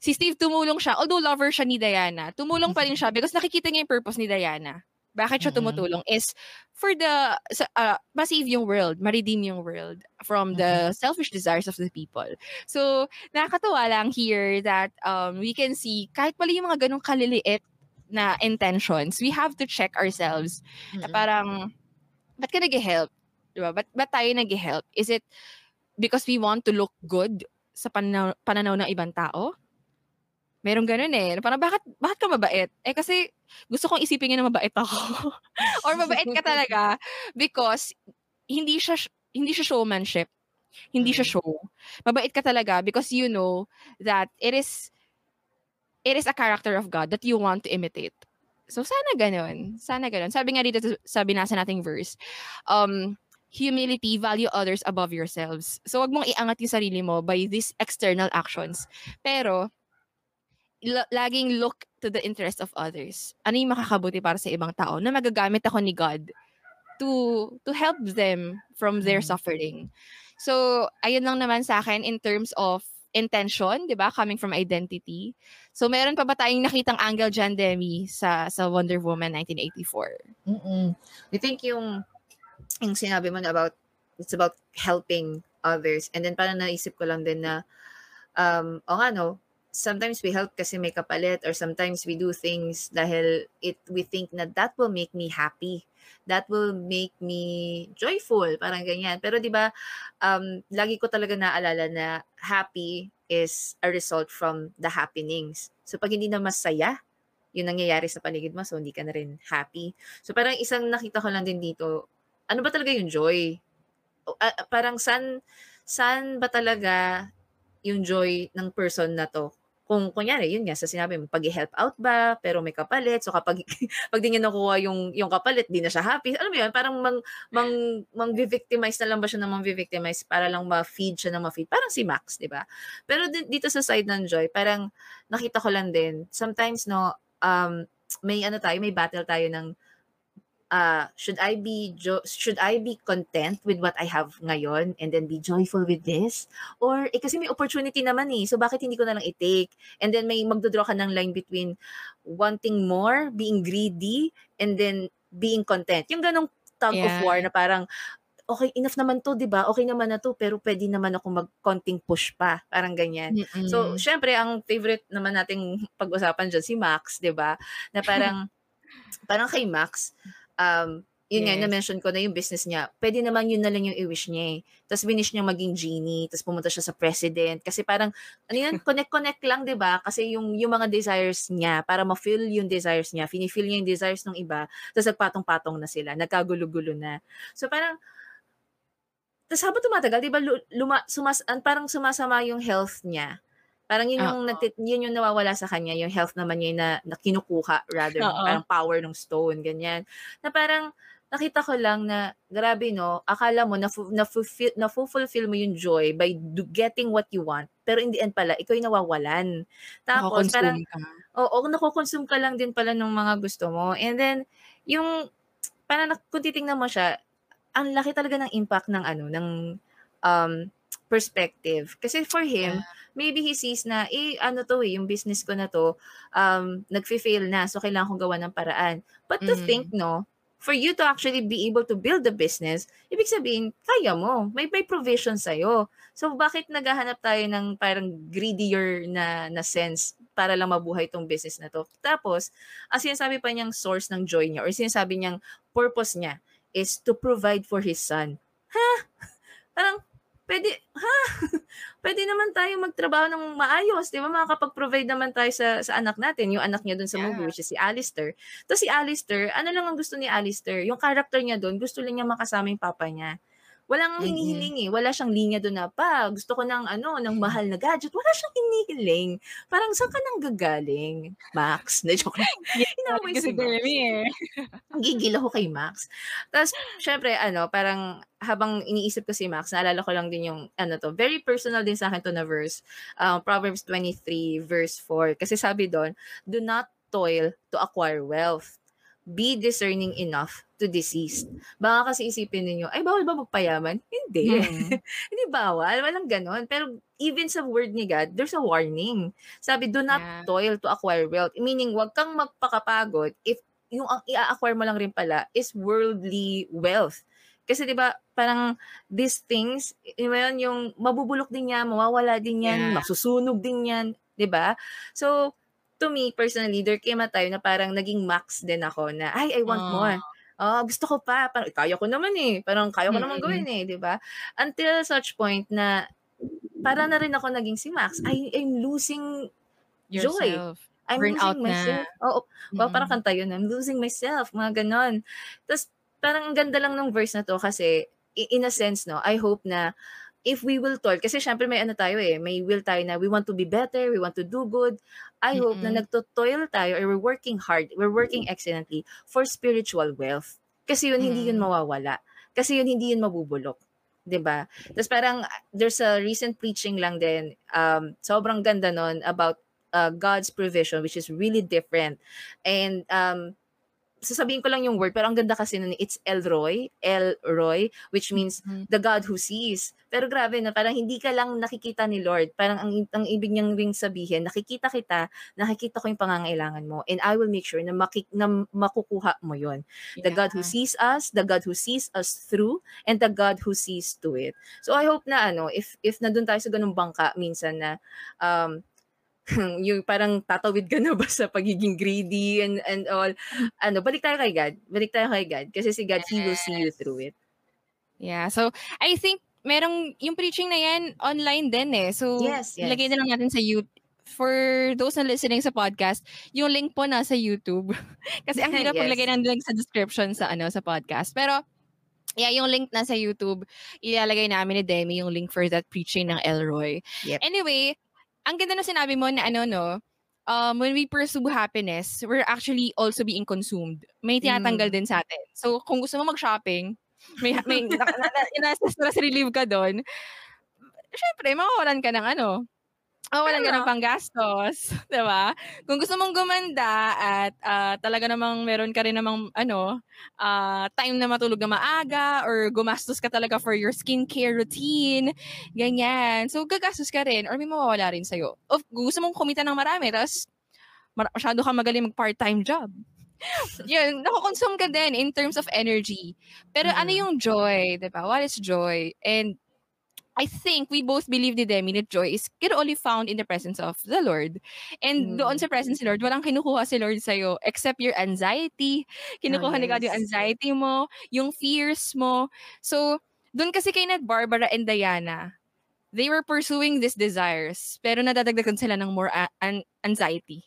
si Steve tumulong siya, although lover siya ni Diana, tumulong pa rin siya because nakikita niya yung purpose ni Diana. Bakit siya Mhm. tumutulong is for the uh, ma-save yung world, ma-redeem yung world from the selfish desires of the people. So, nakakatuwa lang here that um, we can see kahit pala yung mga ganong kaliliit na intentions, we have to check ourselves na Mm-mm. parang, ba't ka nag-help? Diba? Ba't, ba't tayo nag-help? Is it because we want to look good sa pananaw, pananaw ng ibang tao? Meron ganun eh. Parang bakit, bakit ka mabait? Eh kasi gusto kong isipin niya na mabait ako. [LAUGHS] Or mabait ka talaga because hindi siya hindi siya showmanship. Hindi siya Mm. show. Mabait ka talaga because you know that it is it is a character of God that you want to imitate. So sana gano'n. Sana gano'n. Sabi nga dito sa binasa nating verse, um, humility, value others above yourselves. So wag mong iangat yung sarili mo by these external actions. Pero la- laging look to the interest of others. Ano yung makakabuti para sa ibang tao na magagamit ako ni God to to help them from their Mm. suffering. So, ayun lang naman sa akin in terms of intention, 'di ba? Coming from identity. So, meron pa ba tayong nakitang angle dyan, Demi, sa sa Wonder Woman 1984? Mm. I think yung yung sinabi mo na about it's about helping others. And then parang naisip ko lang din na um o nga no sometimes we help kasi may kapalit or sometimes we do things dahil it we think na that will make me happy. That will make me joyful parang ganyan. Pero di ba um lagi ko talaga naalala na happy is a result from the happenings. So pag hindi na masaya yung nangyayari sa paligid mo so hindi ka na rin happy. So parang isang nakita ko lang din dito ano ba talaga yung joy? Ah, parang san san ba talaga yung joy ng person na to? Kung kunyari yun nga sa sinabi mo pag-help out ba pero may kapalit so kapag [LAUGHS] pag di niya nakuha yung yung kapalit di na siya happy. Alam mo yun parang mang mang mang victimize na lang ba siya ng mang victimize para lang ma-feed siya ng ma-feed? Parang si Max di ba? Pero di- dito sa side ng joy parang nakita ko lang din sometimes no um may ano tayo may battle tayo ng uh, should I be jo- should I be content with what I have ngayon and then be joyful with this? Or eh, kasi may opportunity naman eh. So bakit hindi ko na lang i-take? And then may magdodraw ka ng line between wanting more being greedy and then being content. Yung ganong tug of Yeah. war na parang okay enough naman to 'di ba? Okay naman na to pero pwede naman ako mag konting push pa. Parang ganyan. So, Mm. syempre, ang favorite naman nating pag-usapan dyan, si Max, di ba? Na parang, [LAUGHS] parang kay Max, um, yun nga, Yes. na-mention ko na yung business niya, pwede naman yun na lang yung i-wish niya eh. Tapos winish niya maging genie, tapos pumunta siya sa president. Kasi parang, ano yun, [LAUGHS] connect-connect lang, di ba? Kasi yung, yung mga desires niya, para ma-fill yung desires niya, fini-fill niya yung desires ng iba, tapos nagpatong-patong na sila, nagkagulo-gulo na. So parang, tapos habang tumatagal, di ba, lu- luma, sumas, an- parang sumasama yung health niya. Parang yun yung, nagtit, yun yung nawawala sa kanya, yung health naman niya na, na kinukuha, rather, Oo. parang power ng stone, ganyan. Na parang, nakita ko lang na, grabe no, akala mo, na, na, na fulfill mo yung joy by do, getting what you want, pero in the end pala, ikaw yung nawawalan. Tapos, parang, ka. Oo, nakukonsume ka lang din pala ng mga gusto mo. And then, yung, parang kung titingnan mo siya, ang laki talaga ng impact ng ano, ng um, perspective. Kasi for him, Yeah. Maybe he sees na, eh, ano to eh, yung business ko na to, um, nag-fail na, so kailangan kong gawa ng paraan. But to Mm. think, no, for you to actually be able to build the business, ibig sabihin, kaya mo. May, may provision sa'yo. So, bakit naghahanap tayo ng parang greedier na, na sense para lang mabuhay tong business na to? Tapos, ang sinasabi pa niyang source ng joy niya or sinasabi niyang purpose niya is to provide for his son. Ha? [LAUGHS] Parang, pwede, ha? [LAUGHS] pwede naman tayo magtrabaho ng maayos, di ba? Makakapag-provide naman tayo sa, sa anak natin. Yung anak niya dun sa movie, Yeah. which is si Alistair. Tapos si Alistair, ano lang ang gusto ni Alistair? Yung character niya doon, gusto lang niya makasama yung papa niya. Walang Mm-mm. hinihiling eh. Wala siyang linya doon na, pa, gusto ko ng ano, ng mahal na gadget. Wala siyang hinihiling. Parang, saan ka nang gagaling? Max? [LAUGHS] Na joke lang. Inaway si Max. Eh. Gigil ako [LAUGHS] kay Max. Tapos, syempre, ano, parang habang iniisip ko si Max, naalala ko lang din yung, ano to, very personal din sa akin to na verse. Um, Proverbs 23, verse 4. Kasi sabi doon, do not toil to acquire wealth. Be discerning enough to desist. Baka kasi isipin ninyo, ay, bawal ba magpayaman? Hindi. Mm. [LAUGHS] Hindi bawal. Walang ganon. Pero even sa word ni God, there's a warning. Sabi, do not Yeah. toil to acquire wealth. Meaning, wag kang magpakapagod if yung ang i-acquire mo lang rin pala is worldly wealth. Kasi 'di ba, parang these things, yun yung mabubulok din yan, mawawala din yan, Yeah. masusunog din yan, 'di ba? So, to me personally, there came a time na parang naging max din ako na, ay, I want Ah. more. Ah, gusto ko pa, parang kaya ko naman eh. Parang kaya ko naman gawin eh, 'di ba? Until such point na para na rin ako naging si Max. I I'm losing joy. Yourself. I'm Burnout losing myself. na. Oo, Wow, Mm. parang kanta yun. I'm losing myself. Mga ganon. Tapos, parang ang ganda lang ng verse na to kasi, in a sense, no, I hope na if we will toil, kasi syempre may ano tayo eh, may will tayo na we want to be better, we want to do good. I hope na nagtotoil tayo or we're working hard, we're working excellently for spiritual wealth. Kasi yun, hindi yun mawawala. Kasi yun, hindi yun mabubulok. 'di ba? Tapos parang there's a recent preaching lang din um sobrang ganda nun about uh, God's provision which is really different. And um sasabihin ko lang yung word pero ang ganda kasi nun it's Elroy, Elroy which means Mhm. the God who sees. Pero grabe na parang hindi ka lang nakikita ni Lord. Parang ang, ang ibig niyang ring sabihin, nakikita kita, nakikita ko yung pangangailangan mo and I will make sure na, maki, na makukuha mo yon The God who Yeah. sees us, the God who sees us through, and the God who sees to it. So I hope na ano, if if nandun tayo sa ganung bangka minsan na um [LAUGHS] yung parang tatawid ka na ba sa pagiging greedy and and all ano balik tayo kay God balik tayo kay God kasi si God he will see you through it Yeah. So, I think merong yung preaching na yan online din eh. So, Yes, yes. ilagay na lang natin sa YouTube. For those na listening sa podcast, yung link po nasa YouTube. [LAUGHS] Kasi ang hirap [LAUGHS] Yes. paglagay ng link sa description sa ano sa podcast. Pero yeah, yung link nasa YouTube, ilalagay namin ni Demi yung link for that preaching ng Elroy. Yep. Anyway, ang ganda na sinabi mo na ano no, um, when we pursue happiness, we're actually also being consumed. May tinatanggal din sa atin. So, kung gusto mo mag-shopping, may, may na, na, na, nasa stress relief ka doon, syempre, mawawalan ka ng ano, mawawalan ka ng panggastos, [LAUGHS] di ba? Kung gusto mong gumanda at ah, talaga namang meron ka rin namang ano, ah, time na matulog na maaga or gumastos ka talaga for your skincare routine, ganyan. So, gagastos ka rin or may mawawala rin sa'yo. Of, gusto mong kumita ng marami, tapos mar- masyado ka magaling mag part-time job. [LAUGHS] Yun, nakukonsume ka din in terms of energy. Pero ano Mhm. yung joy, di ba? What is joy? And I think we both believe ni Demi that joy is can only found in the presence of the Lord. And Mm. doon sa presence ni Lord, walang kinukuha si Lord sa'yo except your anxiety. Kinukuha ni God yung yes. anxiety mo, yung fears mo. So, doon kasi kay Nat Barbara and Diana, they were pursuing these desires, pero nadadagdagan sila ng more a- an- anxiety.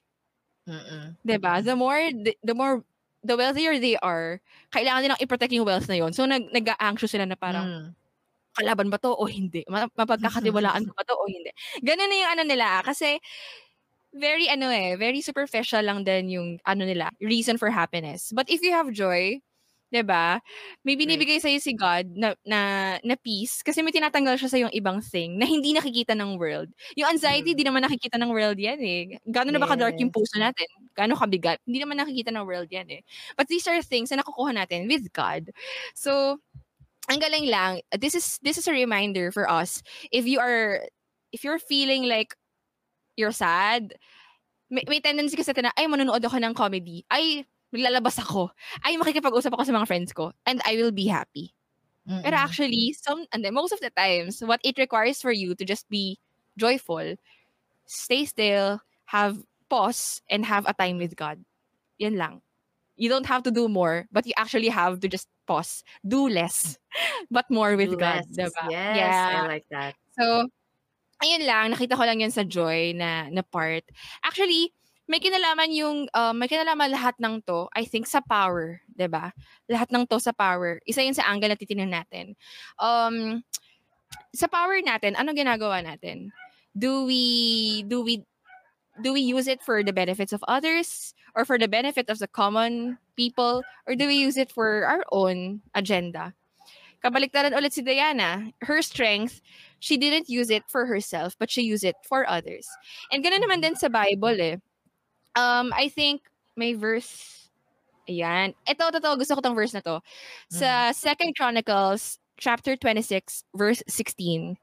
Mm-mm. 'Di ba? The more the, the more the wealthier they are, kailangan nilang i-protect yung wealth na yon. So nag nag-anxious sila na parang Mm. Kalaban ba to o hindi? Ma- mapagkakatiwalaan [LAUGHS] ko ba to o hindi? Ganun na yung ano nila kasi very ano eh, very superficial lang din yung ano nila, reason for happiness. But if you have joy, 'di ba? May binibigay sa si God na, na na peace kasi may tinatanggal siya sa yung ibang thing na hindi nakikita ng world. Yung anxiety, Mm. di naman nakikita ng world yan eh. Gaano na ba ka-dark yung puso natin? Gaano kabigat? Hindi naman nakikita ng world yan eh. But these are things na nakukuha natin with God. So, ang galing lang. This is this is a reminder for us. If you are if you're feeling like you're sad, may, may tendency kasi na, ay, manonood ako ng comedy. Ay, maglalabas ako. Ay, makikipag-usap ako sa mga friends ko. And I will be happy. Pero Mm-mm. actually, some, and then most of the times, what it requires for you to just be joyful, stay still, have pause, and have a time with God. Yan lang. You don't have to do more, but you actually have to just pause. Do less, [LAUGHS] but more with Do God. less. Diba? Yes, Yeah. I like that. So, ayun lang, nakita ko lang yan sa joy na, na part. Actually, may kinalaman yung, um, may kinalaman lahat ng to, I think, sa power, ba Lahat ng to sa power. Isa yun sa angle na titingnan natin. Um, sa power natin, ano ginagawa natin? Do we, do we, do we use it for the benefits of others? Or for the benefit of the common people? Or do we use it for our own agenda? Kabaliktaran ulit si Diana. Her strength, she didn't use it for herself, but she used it for others. And ganoon naman din sa Bible eh. Um, I think may verse, ayan. Ito, totoo, gusto ko tong verse na to. Sa Second Chronicles, chapter 26, verse 16.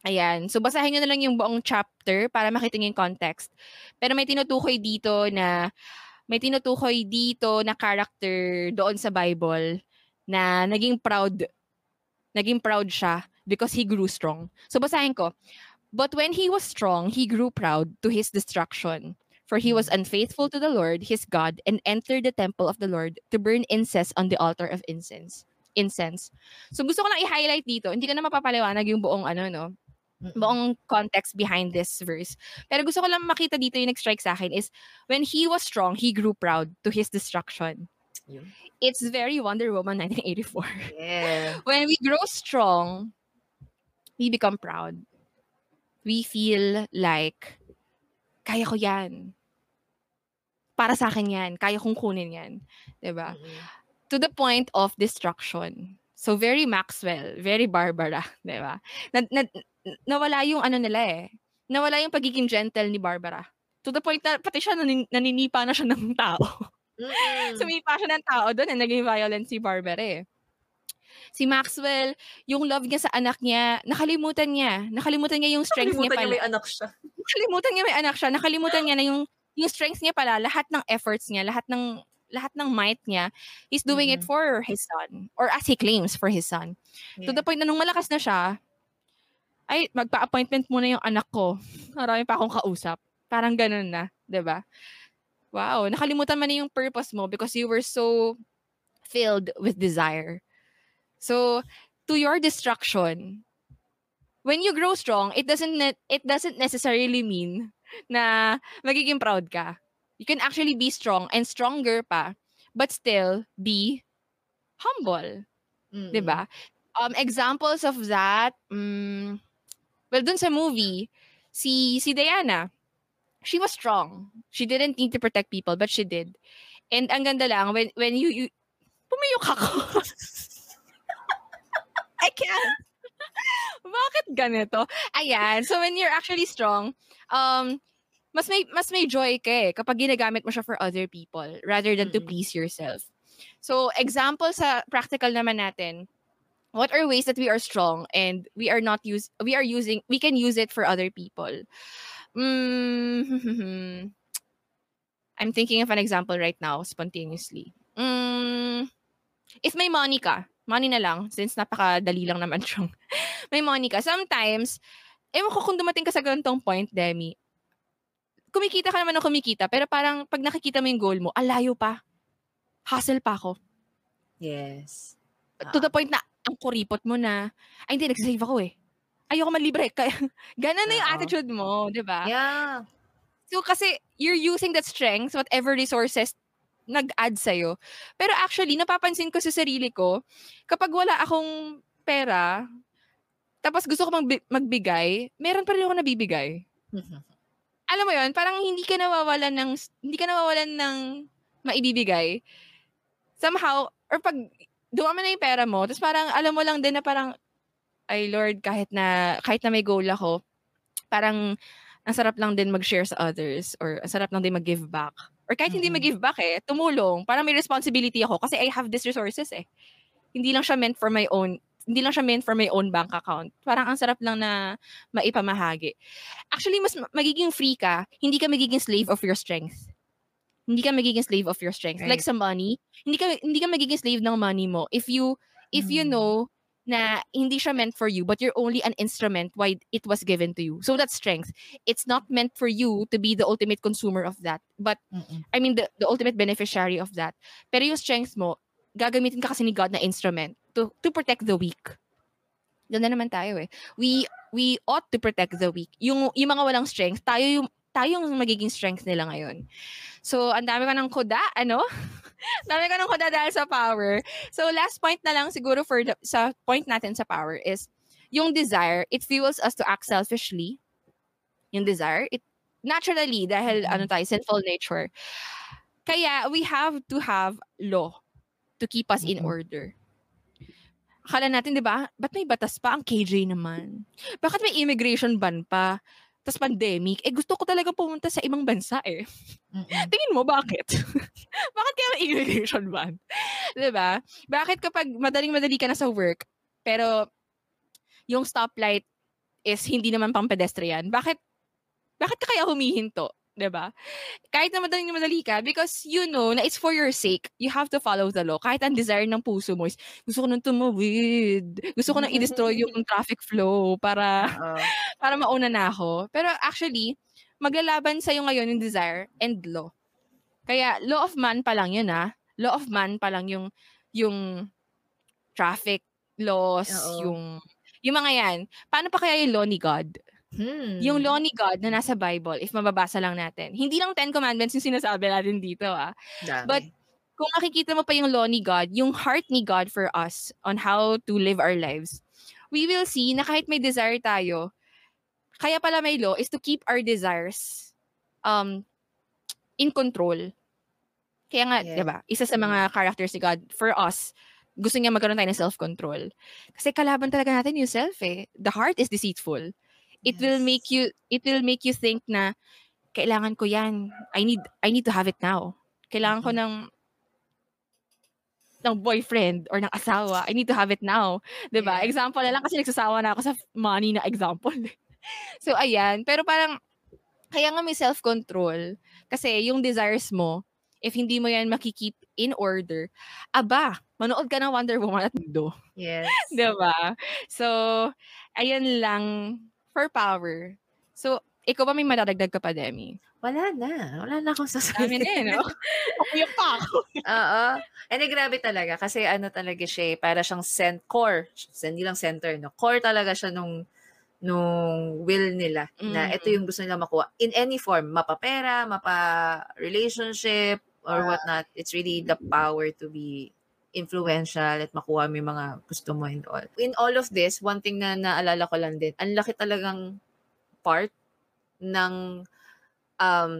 Ayan. So, basahin nyo na lang yung buong chapter para makita nyo yung context. Pero may tinutukoy dito na, may tinutukoy dito na character doon sa Bible na naging proud naging proud siya because he grew strong. So basahin ko. But when he was strong, he grew proud to his destruction. For he was unfaithful to the Lord, his God, and entered the temple of the Lord to burn incense on the altar of incense. Incense. So gusto ko lang i-highlight dito. Hindi ko na mapapaliwanag yung buong ano, no? Buong context behind this verse. Pero gusto ko lang makita dito yung nag-strike sa akin is when he was strong, he grew proud to his destruction. Yun. It's very Wonder Woman 1984. Yeah. [LAUGHS] when we grow strong, we become proud. We feel like, kaya ko yan. Para sa akin yan. Kaya kong kunin yan. 'Di ba? Mm. To the point of destruction. So, very Maxwell. Very Barbara. [LAUGHS] 'Di ba? Na, na, nawala yung ano nila eh. Nawala yung pagiging gentle ni Barbara. To the point na pati siya nanin, naninipa na siya ng tao. Mm. Sumipa siya ng tao doon and naging violent si Barbara eh. Si Maxwell, yung love niya sa anak niya, nakalimutan niya. Nakalimutan niya yung strength niya Nakalimutan pala. niya may anak siya. Nakalimutan niya may anak siya. Nakalimutan niya na yung yung strengths niya pala, lahat ng efforts niya, lahat ng lahat ng might niya, he's doing it Mm. for his son. Or as he claims, for his son. To the Yeah. point na nung malakas na siya, ay, magpa-appointment muna yung anak ko. [LAUGHS] Marami pa akong kausap. Parang ganun na, ba? Wow, nakalimutan mo na yung purpose mo because you were so filled with desire. So, to your destruction, when you grow strong, it doesn't ne- it doesn't necessarily mean na magiging proud ka. You can actually be strong and stronger pa, but still be humble. Mm. 'di ba? Um examples of that, mm, well dun sa movie, si si Diana, she was strong. She didn't need to protect people, but she did. And ang ganda lang when when you, you pumiyok ako. [LAUGHS] I can't. Bakit ganito? Ayan. So when you're actually strong, um mas may mas may joy ka eh kapag ginagamit mo siya for other people rather than to Mm. please yourself. So example sa practical naman natin, what are ways that we are strong and we are not use we are using we can use it for other people. Mm, I'm thinking of an example right now spontaneously. Mm, if may money ka, money na lang since napakadali lang naman [LAUGHS] siyang may money ka. Sometimes, ewan ko kung dumating ka sa ganitong point, Demi, kumikita ka naman ng kumikita, pero parang pag nakikita mo yung goal mo, alayo pa. Hustle pa ako. Yes. To the point na, ang kuripot mo na, ay hindi, nagsasave ako eh. Ayoko malibre. Kaya, [LAUGHS] ganun na yung attitude mo, di ba? Yeah. So, kasi, you're using that strength, whatever resources nag-add sa'yo. Pero actually, napapansin ko sa sarili ko, kapag wala akong pera, tapos gusto ko magbi- magbigay, meron pa rin ako nabibigay. [LAUGHS] Alam mo yon parang hindi ka nawawalan ng, hindi ka nawawalan ng maibibigay. Somehow, or pag dumami na yung pera mo, tapos parang alam mo lang din na parang, ay Lord, kahit na, kahit na may goal ako, parang, ang sarap lang din mag-share sa others or ang sarap lang din mag-give back. Or kahit hindi mag-give back eh, tumulong. Parang may responsibility ako kasi I have these resources eh. Hindi lang siya meant for my own hindi lang siya meant for my own bank account. Parang ang sarap lang na maipamahagi. Actually, mas ma- magiging free ka, hindi ka magiging slave of your strength. Hindi ka magiging slave of your strength. Like Right. sa money, hindi ka hindi ka magiging slave ng money mo if you if you Mm. know na hindi siya meant for you but you're only an instrument why it was given to you. So that's strength. It's not meant for you to be the ultimate consumer of that. But Mm-mm. I mean the, the ultimate beneficiary of that. Pero yung strength mo, gagamitin ka kasi ni God na instrument to to protect the weak. Doon na naman tayo eh. We we ought to protect the weak. Yung yung mga walang strength, tayo yung tayo yung magiging strength nila ngayon. So, ang dami ka ng kuda, ano? [LAUGHS] dami ka ng kuda dahil sa power. So, last point na lang siguro for the, sa point natin sa power is yung desire, it fuels us to act selfishly. Yung desire, it naturally dahil Mhm. ano tayo, sinful nature. Kaya we have to have law to keep us in Mhm. order. Akala natin, di ba? Ba't may batas pa? Ang KJ naman. Bakit may immigration ban pa? Tapos pandemic. Eh, gusto ko talaga pumunta sa ibang bansa eh. Mm-mm. Tingin mo, bakit? [LAUGHS] bakit kaya may immigration ban? [LAUGHS] ba? Bakit kapag madaling-madali ka na sa work, pero yung stoplight is hindi naman pang pedestrian, bakit bakit ka kaya humihinto? 'Di ba? Kahit na madaling madali ka, because you know na it's for your sake, you have to follow the law. Kahit ang desire ng puso mo is, gusto ko nang tumawid. Gusto ko nang i-destroy [LAUGHS] yung traffic flow para Oo. [LAUGHS] para mauna na ako. Pero actually, maglalaban sa'yo ngayon yung desire and law. Kaya, law of man pa lang yun ah. Law of man pa lang yung, yung traffic laws, Oo. yung, yung mga yan. Paano pa kaya yung law ni God? Hmm. Yung law ni God na nasa Bible, if mababasa lang natin. Hindi lang Ten Commandments yung sinasabi natin dito ah. Dami. but Kung makikita mo pa yung law ni God, yung heart ni God for us on how to live our lives, we will see na kahit may desire tayo, kaya pala may law is to keep our desires um, in control. Kaya nga, yeah. 'di ba? Isa sa mga mm. characters ni God for us, gusto niya magkaroon tayo ng self-control. Kasi kalaban talaga natin yung self eh. The heart is deceitful. It yes. will make you it will make you think na kailangan ko 'yan. I need I need to have it now. Kailangan mm-hmm. ko ng ng boyfriend or ng asawa. I need to have it now. 'Di ba? Yeah. Example na lang kasi nagsasawa na ako sa money na example. [LAUGHS] so ayan, pero parang kaya nga may self-control kasi yung desires mo if hindi mo yan makikeep in order, aba, manood ka ng Wonder Woman at Mundo. Yes. [LAUGHS] diba? So, ayan lang for power. So, ikaw ba may madadagdag ka pa, Demi? Wala na. Wala na akong sasabihin. Dami na eh, no? [LAUGHS] yung pa ako. Oo. And grabe talaga. Kasi ano talaga siya, eh, para siyang cent core. Hindi lang center, no? Core talaga siya nung nung will nila mm-hmm. na ito yung gusto nila makuha in any form mapapera mapa relationship or whatnot. It's really the power to be influential at makuha mo yung mga gusto mo and all. In all of this, one thing na naalala ko lang din, ang laki talagang part ng um,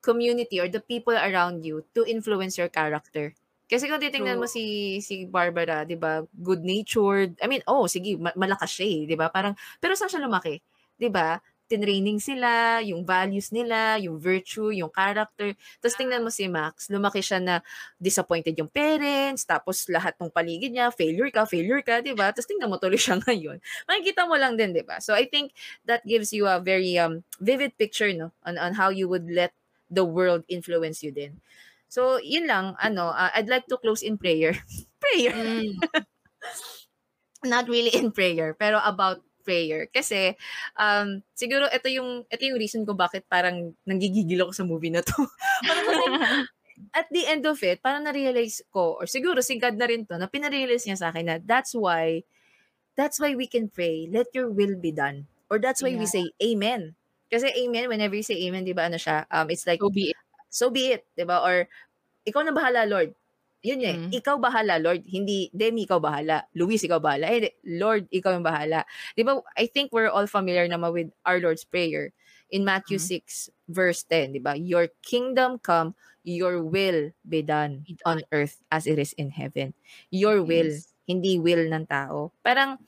community or the people around you to influence your character. Kasi kung titingnan True. mo si si Barbara, 'di ba, good-natured. I mean, oh, sige, malakas siya, eh, 'di ba? Parang pero saan siya lumaki? 'Di ba? Tinraining sila, yung values nila, yung virtue, yung character. Tapos tingnan mo si Max, lumaki siya na disappointed yung parents, tapos lahat ng paligid niya, failure ka, failure ka, di ba? Tapos tingnan mo tuloy siya [LAUGHS] ngayon. Makikita mo lang din, di ba? So I think that gives you a very um, vivid picture no on, on how you would let the world influence you din. So, yun lang, ano, uh, I'd like to close in prayer. [LAUGHS] prayer. Mm. [LAUGHS] Not really in prayer, pero about prayer. Kasi, um, siguro ito yung, ito yung reason ko bakit parang nanggigigil ako sa movie na to. [LAUGHS] at the end of it, parang na-realize ko, or siguro si God na rin to, na pinarealize niya sa akin na that's why, that's why we can pray, let your will be done. Or that's why yeah. we say, Amen. Kasi Amen, whenever you say Amen, di ba, ano siya, um, it's like, so be it. So be it, di ba? Or, ikaw na bahala, Lord yun eh, mm. ikaw bahala, Lord. Hindi, Demi, ikaw bahala. Luis, ikaw bahala. Eh, Lord, ikaw yung bahala. Di ba, I think we're all familiar naman with our Lord's Prayer in Matthew mm. 6, verse 10, di ba? Your kingdom come, your will be done on earth as it is in heaven. Your will, yes. hindi will ng tao. Parang,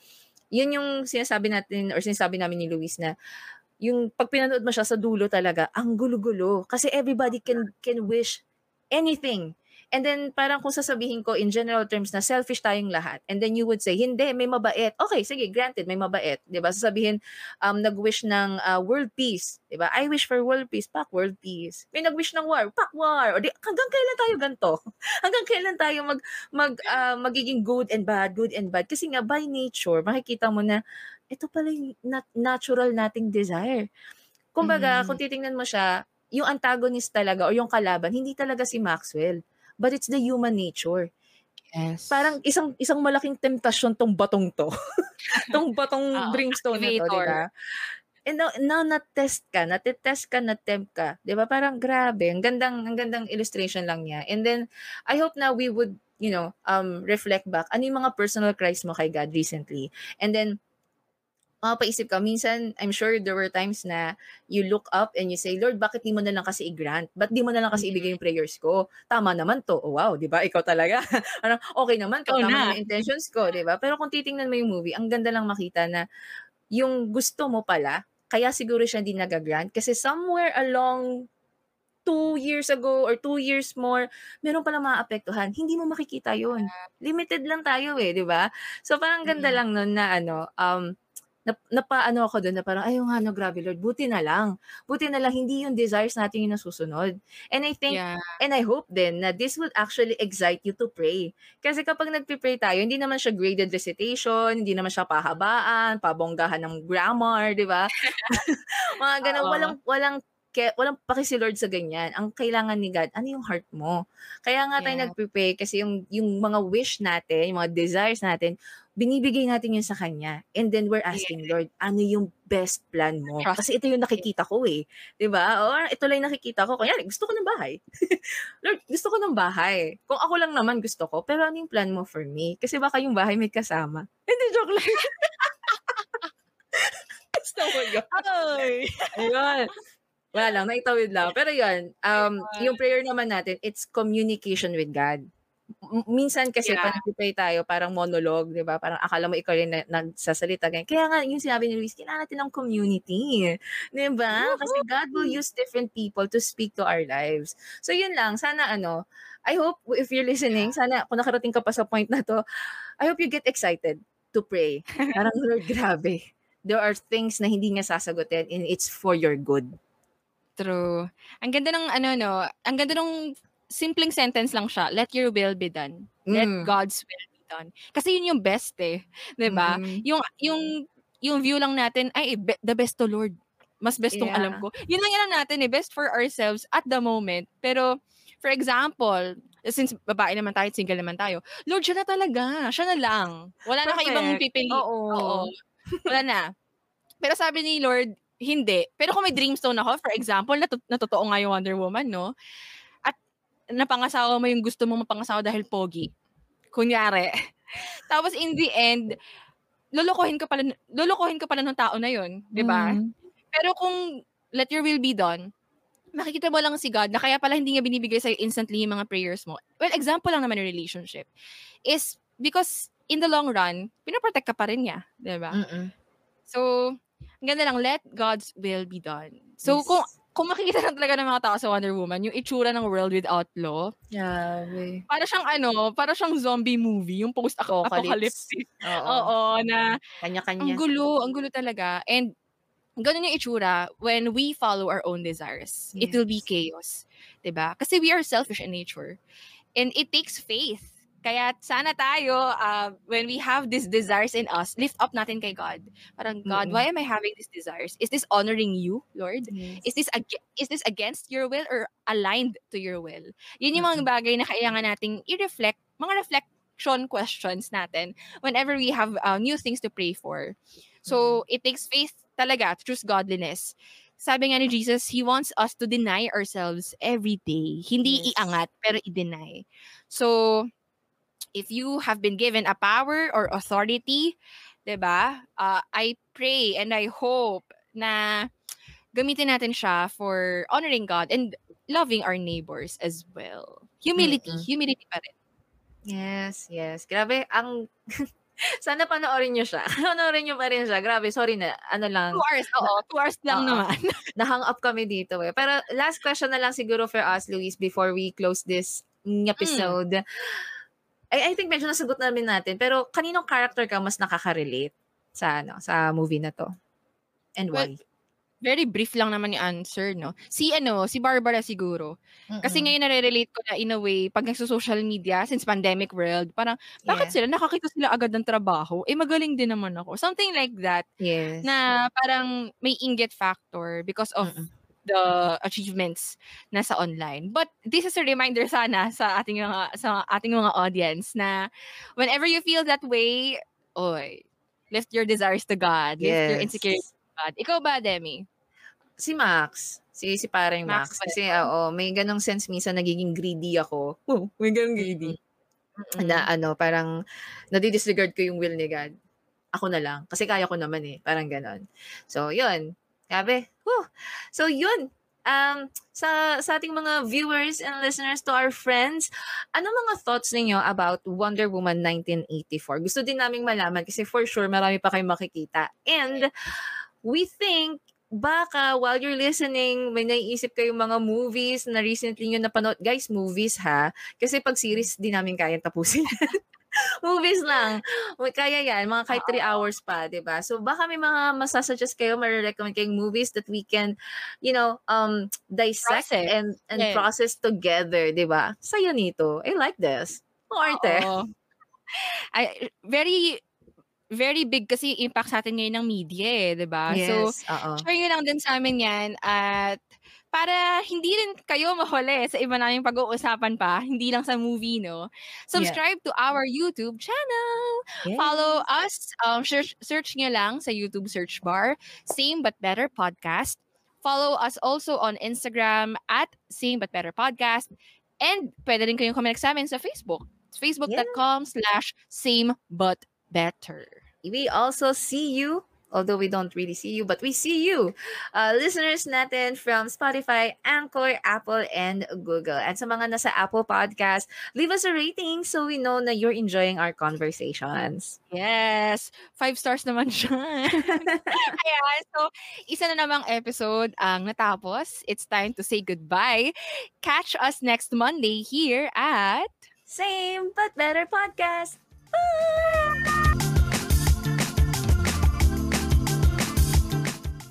yun yung sinasabi natin, or sinasabi namin ni Luis na, yung pag pinanood mo siya sa dulo talaga, ang gulo-gulo. Kasi everybody can can wish anything And then parang kung sasabihin ko in general terms na selfish tayong lahat. And then you would say, hindi, may mabait. Okay, sige, granted, may mabait. 'Di ba? Sasabihin, um, nag-wish ng uh, world peace. 'Di ba? I wish for world peace, pak world peace. May nag-wish ng war, pak war. O di, hanggang kailan tayo ganto? [LAUGHS] hanggang kailan tayo mag, mag, uh, magiging good and bad, good and bad? Kasi nga, by nature, makikita mo na, ito pala yung nat- natural nating desire. Kumbaga, mm. kung titingnan mo siya, yung antagonist talaga o yung kalaban, hindi talaga si Maxwell but it's the human nature. Yes. Parang isang isang malaking temptasyon tong batong to. [LAUGHS] tong batong [LAUGHS] oh, brimstone na to, di ba? And now, now na-test ka, na-test ka, na-tempt ka. Di ba? Parang grabe. Ang gandang, ang gandang illustration lang niya. And then, I hope na we would, you know, um, reflect back. Ano yung mga personal cries mo kay God recently? And then, mapapaisip ka, minsan, I'm sure there were times na you look up and you say, Lord, bakit di mo na lang kasi i-grant? Ba't di mo na lang kasi ibigay yung prayers ko? Tama naman to. Oh, wow, di ba? [LAUGHS] Ikaw talaga. okay naman to. Oh, tama na. intentions ko, di ba? Pero kung titingnan mo yung movie, ang ganda lang makita na yung gusto mo pala, kaya siguro siya hindi nag-grant kasi somewhere along two years ago or two years more, meron palang maapektuhan. Hindi mo makikita yun. Limited lang tayo eh, di ba? So parang ganda mm-hmm. lang nun na ano, um, na, napaano ako doon na parang, ay, nga, no, grabe, Lord, buti na lang. Buti na lang, hindi yung desires natin yung nasusunod. And I think, yeah. and I hope then na this would actually excite you to pray. Kasi kapag nagpe-pray tayo, hindi naman siya graded recitation, hindi naman siya pahabaan, pabonggahan ng grammar, di ba? [LAUGHS] Mga ganun, walang, walang ke walang paki si Lord sa ganyan. Ang kailangan ni God, ano yung heart mo? Kaya nga tayo Yeah. nagpe-pray kasi yung yung mga wish natin, yung mga desires natin, binibigay natin yun sa Kanya. And then we're asking, Lord, ano yung best plan mo? Trust Kasi ito yung nakikita ko eh. 'Di ba? O ito lang yung nakikita ko. Kunyari, gusto ko ng bahay. [LAUGHS] Lord, gusto ko ng bahay. Kung ako lang naman gusto ko, pero ano yung plan mo for me? Kasi baka yung bahay may kasama. Hindi, [LAUGHS] joke lang. gusto ko yun. Ay! Ayun. Wala lang, naitawid lang. Pero yun, um, yung prayer naman natin, it's communication with God. Minsan kasi Yeah. pag tayo, parang monologue, di ba? Parang akala mo ikaw rin na, nagsasalita. Ganyan. Kaya nga, yung sinabi ni Luis, kailangan natin ng community. Di ba? Kasi God will use different people to speak to our lives. So yun lang, sana ano, I hope if you're listening, sana kung nakarating ka pa sa point na to, I hope you get excited to pray. Parang, [LAUGHS] Lord, grabe. There are things na hindi nga sasagutin and it's for your good. True. Ang ganda ng ano no, ang ganda ng simpleng sentence lang siya. Let your will be done. Let Mm. God's will be done. Kasi yun yung best eh, 'di ba? Mm. Yung yung yung view lang natin ay be- the best to Lord. Mas best tong Yeah. alam ko. Yun lang yan natin eh, best for ourselves at the moment. Pero for example, since babae naman tayo, single naman tayo, Lord, siya na talaga. Siya na lang. Wala na kayo ibang Perfect. pipili. Oo. Wala na. Pero sabi ni Lord, hindi. Pero kung may dreamstone ako, for example, natu- natotoo nga yung Wonder Woman, no? Napangasawa mo yung gusto mong mapangasawa dahil pogi. Kunyari. [LAUGHS] Tapos in the end, lolokohin ka pala, lolokohin ka pala ng tao na yun, di ba? Mm. Pero kung let your will be done, makikita mo lang si God na kaya pala hindi niya binibigay sa'yo instantly yung mga prayers mo. Well, example lang naman yung relationship is because in the long run, pinaprotect ka pa rin niya, di ba? So, ang ganda lang, let God's will be done. So, Yes. kung kung makikita lang talaga ng mga tao sa Wonder Woman, yung itsura ng world without law, Grabe. para siyang ano, para siyang zombie movie, yung post-apocalyptic. Oo. Oo, na ang Kanya-kanya. gulo, ang gulo talaga. And ganun yung itsura when we follow our own desires. It will be Yes. chaos. 'Di ba? Kasi we are selfish in nature. And it takes faith. Kaya sana tayo, uh, when we have these desires in us, lift up natin kay God. Parang, God, Mm-mm. why am I having these desires? Is this honoring you, Lord? Yes. Is this ag- is this against your will or aligned to your will? Yun yung mga bagay na kailangan nating i-reflect, mga reflection questions natin whenever we have uh, new things to pray for. So, it takes faith talaga to choose godliness. Sabi nga ni Jesus, He wants us to deny ourselves every day. Hindi Yes. iangat, pero i-deny. So, if you have been given a power or authority, 'di ba? Uh, I pray and I hope na gamitin natin siya for honoring God and loving our neighbors as well. Humility, Mm-mm. humility pa rin. Yes, yes. Grabe, ang... [LAUGHS] Sana panoorin nyo siya. [LAUGHS] panoorin nyo pa rin siya. Grabe, sorry na. Ano lang, Two hours, oo. Two hours lang Oo. naman. [LAUGHS] na-hang up kami dito eh. Pero last question na lang siguro for us, Luis, before we close this episode. I, I think medyo nasagot namin natin. Pero kaninong character ka mas nakaka-relate sa ano sa movie na to? And Well, why? Very brief lang naman yung answer, no? Si ano, si Barbara siguro. Kasi ngayon nare-relate ko na in a way, pag nagso-social media, since pandemic world, parang, bakit sila, nakakita sila agad ng trabaho? Eh, magaling din naman ako. Something like that. Yes. Na parang may inget factor because of Mm-mm. The achievements na sa online. But this is a reminder sana sa ating mga sa ating mga audience na whenever you feel that way, oy, lift your desires to God, lift your Yes. insecurity to God. Ikaw ba, Demi? Si Max. Si, si parang Max. Max Kasi, oo, may ganong sense minsan nagiging greedy ako. Oh, may ganong greedy. Mm-mm. Na ano, parang nadidisregard ko yung will ni God. Ako na lang. Kasi kaya ko naman eh. Parang ganon. So, yun. Grabe. Whew. So, yun. Um, sa, sa ating mga viewers and listeners to our friends, ano mga thoughts ninyo about Wonder Woman 1984? Gusto din naming malaman kasi for sure marami pa kayong makikita. And we think baka while you're listening, may naiisip kayong mga movies na recently nyo napanood. Guys, movies ha. Kasi pag series, di namin kayang tapusin. [LAUGHS] [LAUGHS] movies lang. Kaya yan, mga kahit 3 hours pa, 'di ba? So baka may mga masasuggest kayo, marirecommend kayong movies that we can, you know, um dissect Process. and and Yes. process together, 'di ba? Saya nito. I like this. Ang arte. Oo. Ay, very very big kasi impact sa atin ngayon ng media eh, 'di ba? So, Yes, oo. share nyo lang din sa amin yan at para hindi rin kayo mahuli sa iba naming pag-uusapan pa, hindi lang sa movie, no? Subscribe yeah. to our YouTube channel. Yes. Follow us. Um, search, search nyo lang sa YouTube search bar. Same but Better Podcast. Follow us also on Instagram at Same but Better Podcast. And pwede rin kayong comment sa amin sa Facebook. Facebook.com yeah. slash same but better. We also see you although we don't really see you, but we see you. Uh, listeners natin from Spotify, Anchor, Apple, and Google. And sa mga nasa Apple Podcast, leave us a rating so we know na you're enjoying our conversations. Yes. Five stars naman [LAUGHS] siya. [LAUGHS] Ayan. So, isa na namang episode ang natapos. It's time to say goodbye. Catch us next Monday here at... Same but Better Podcast. Bye!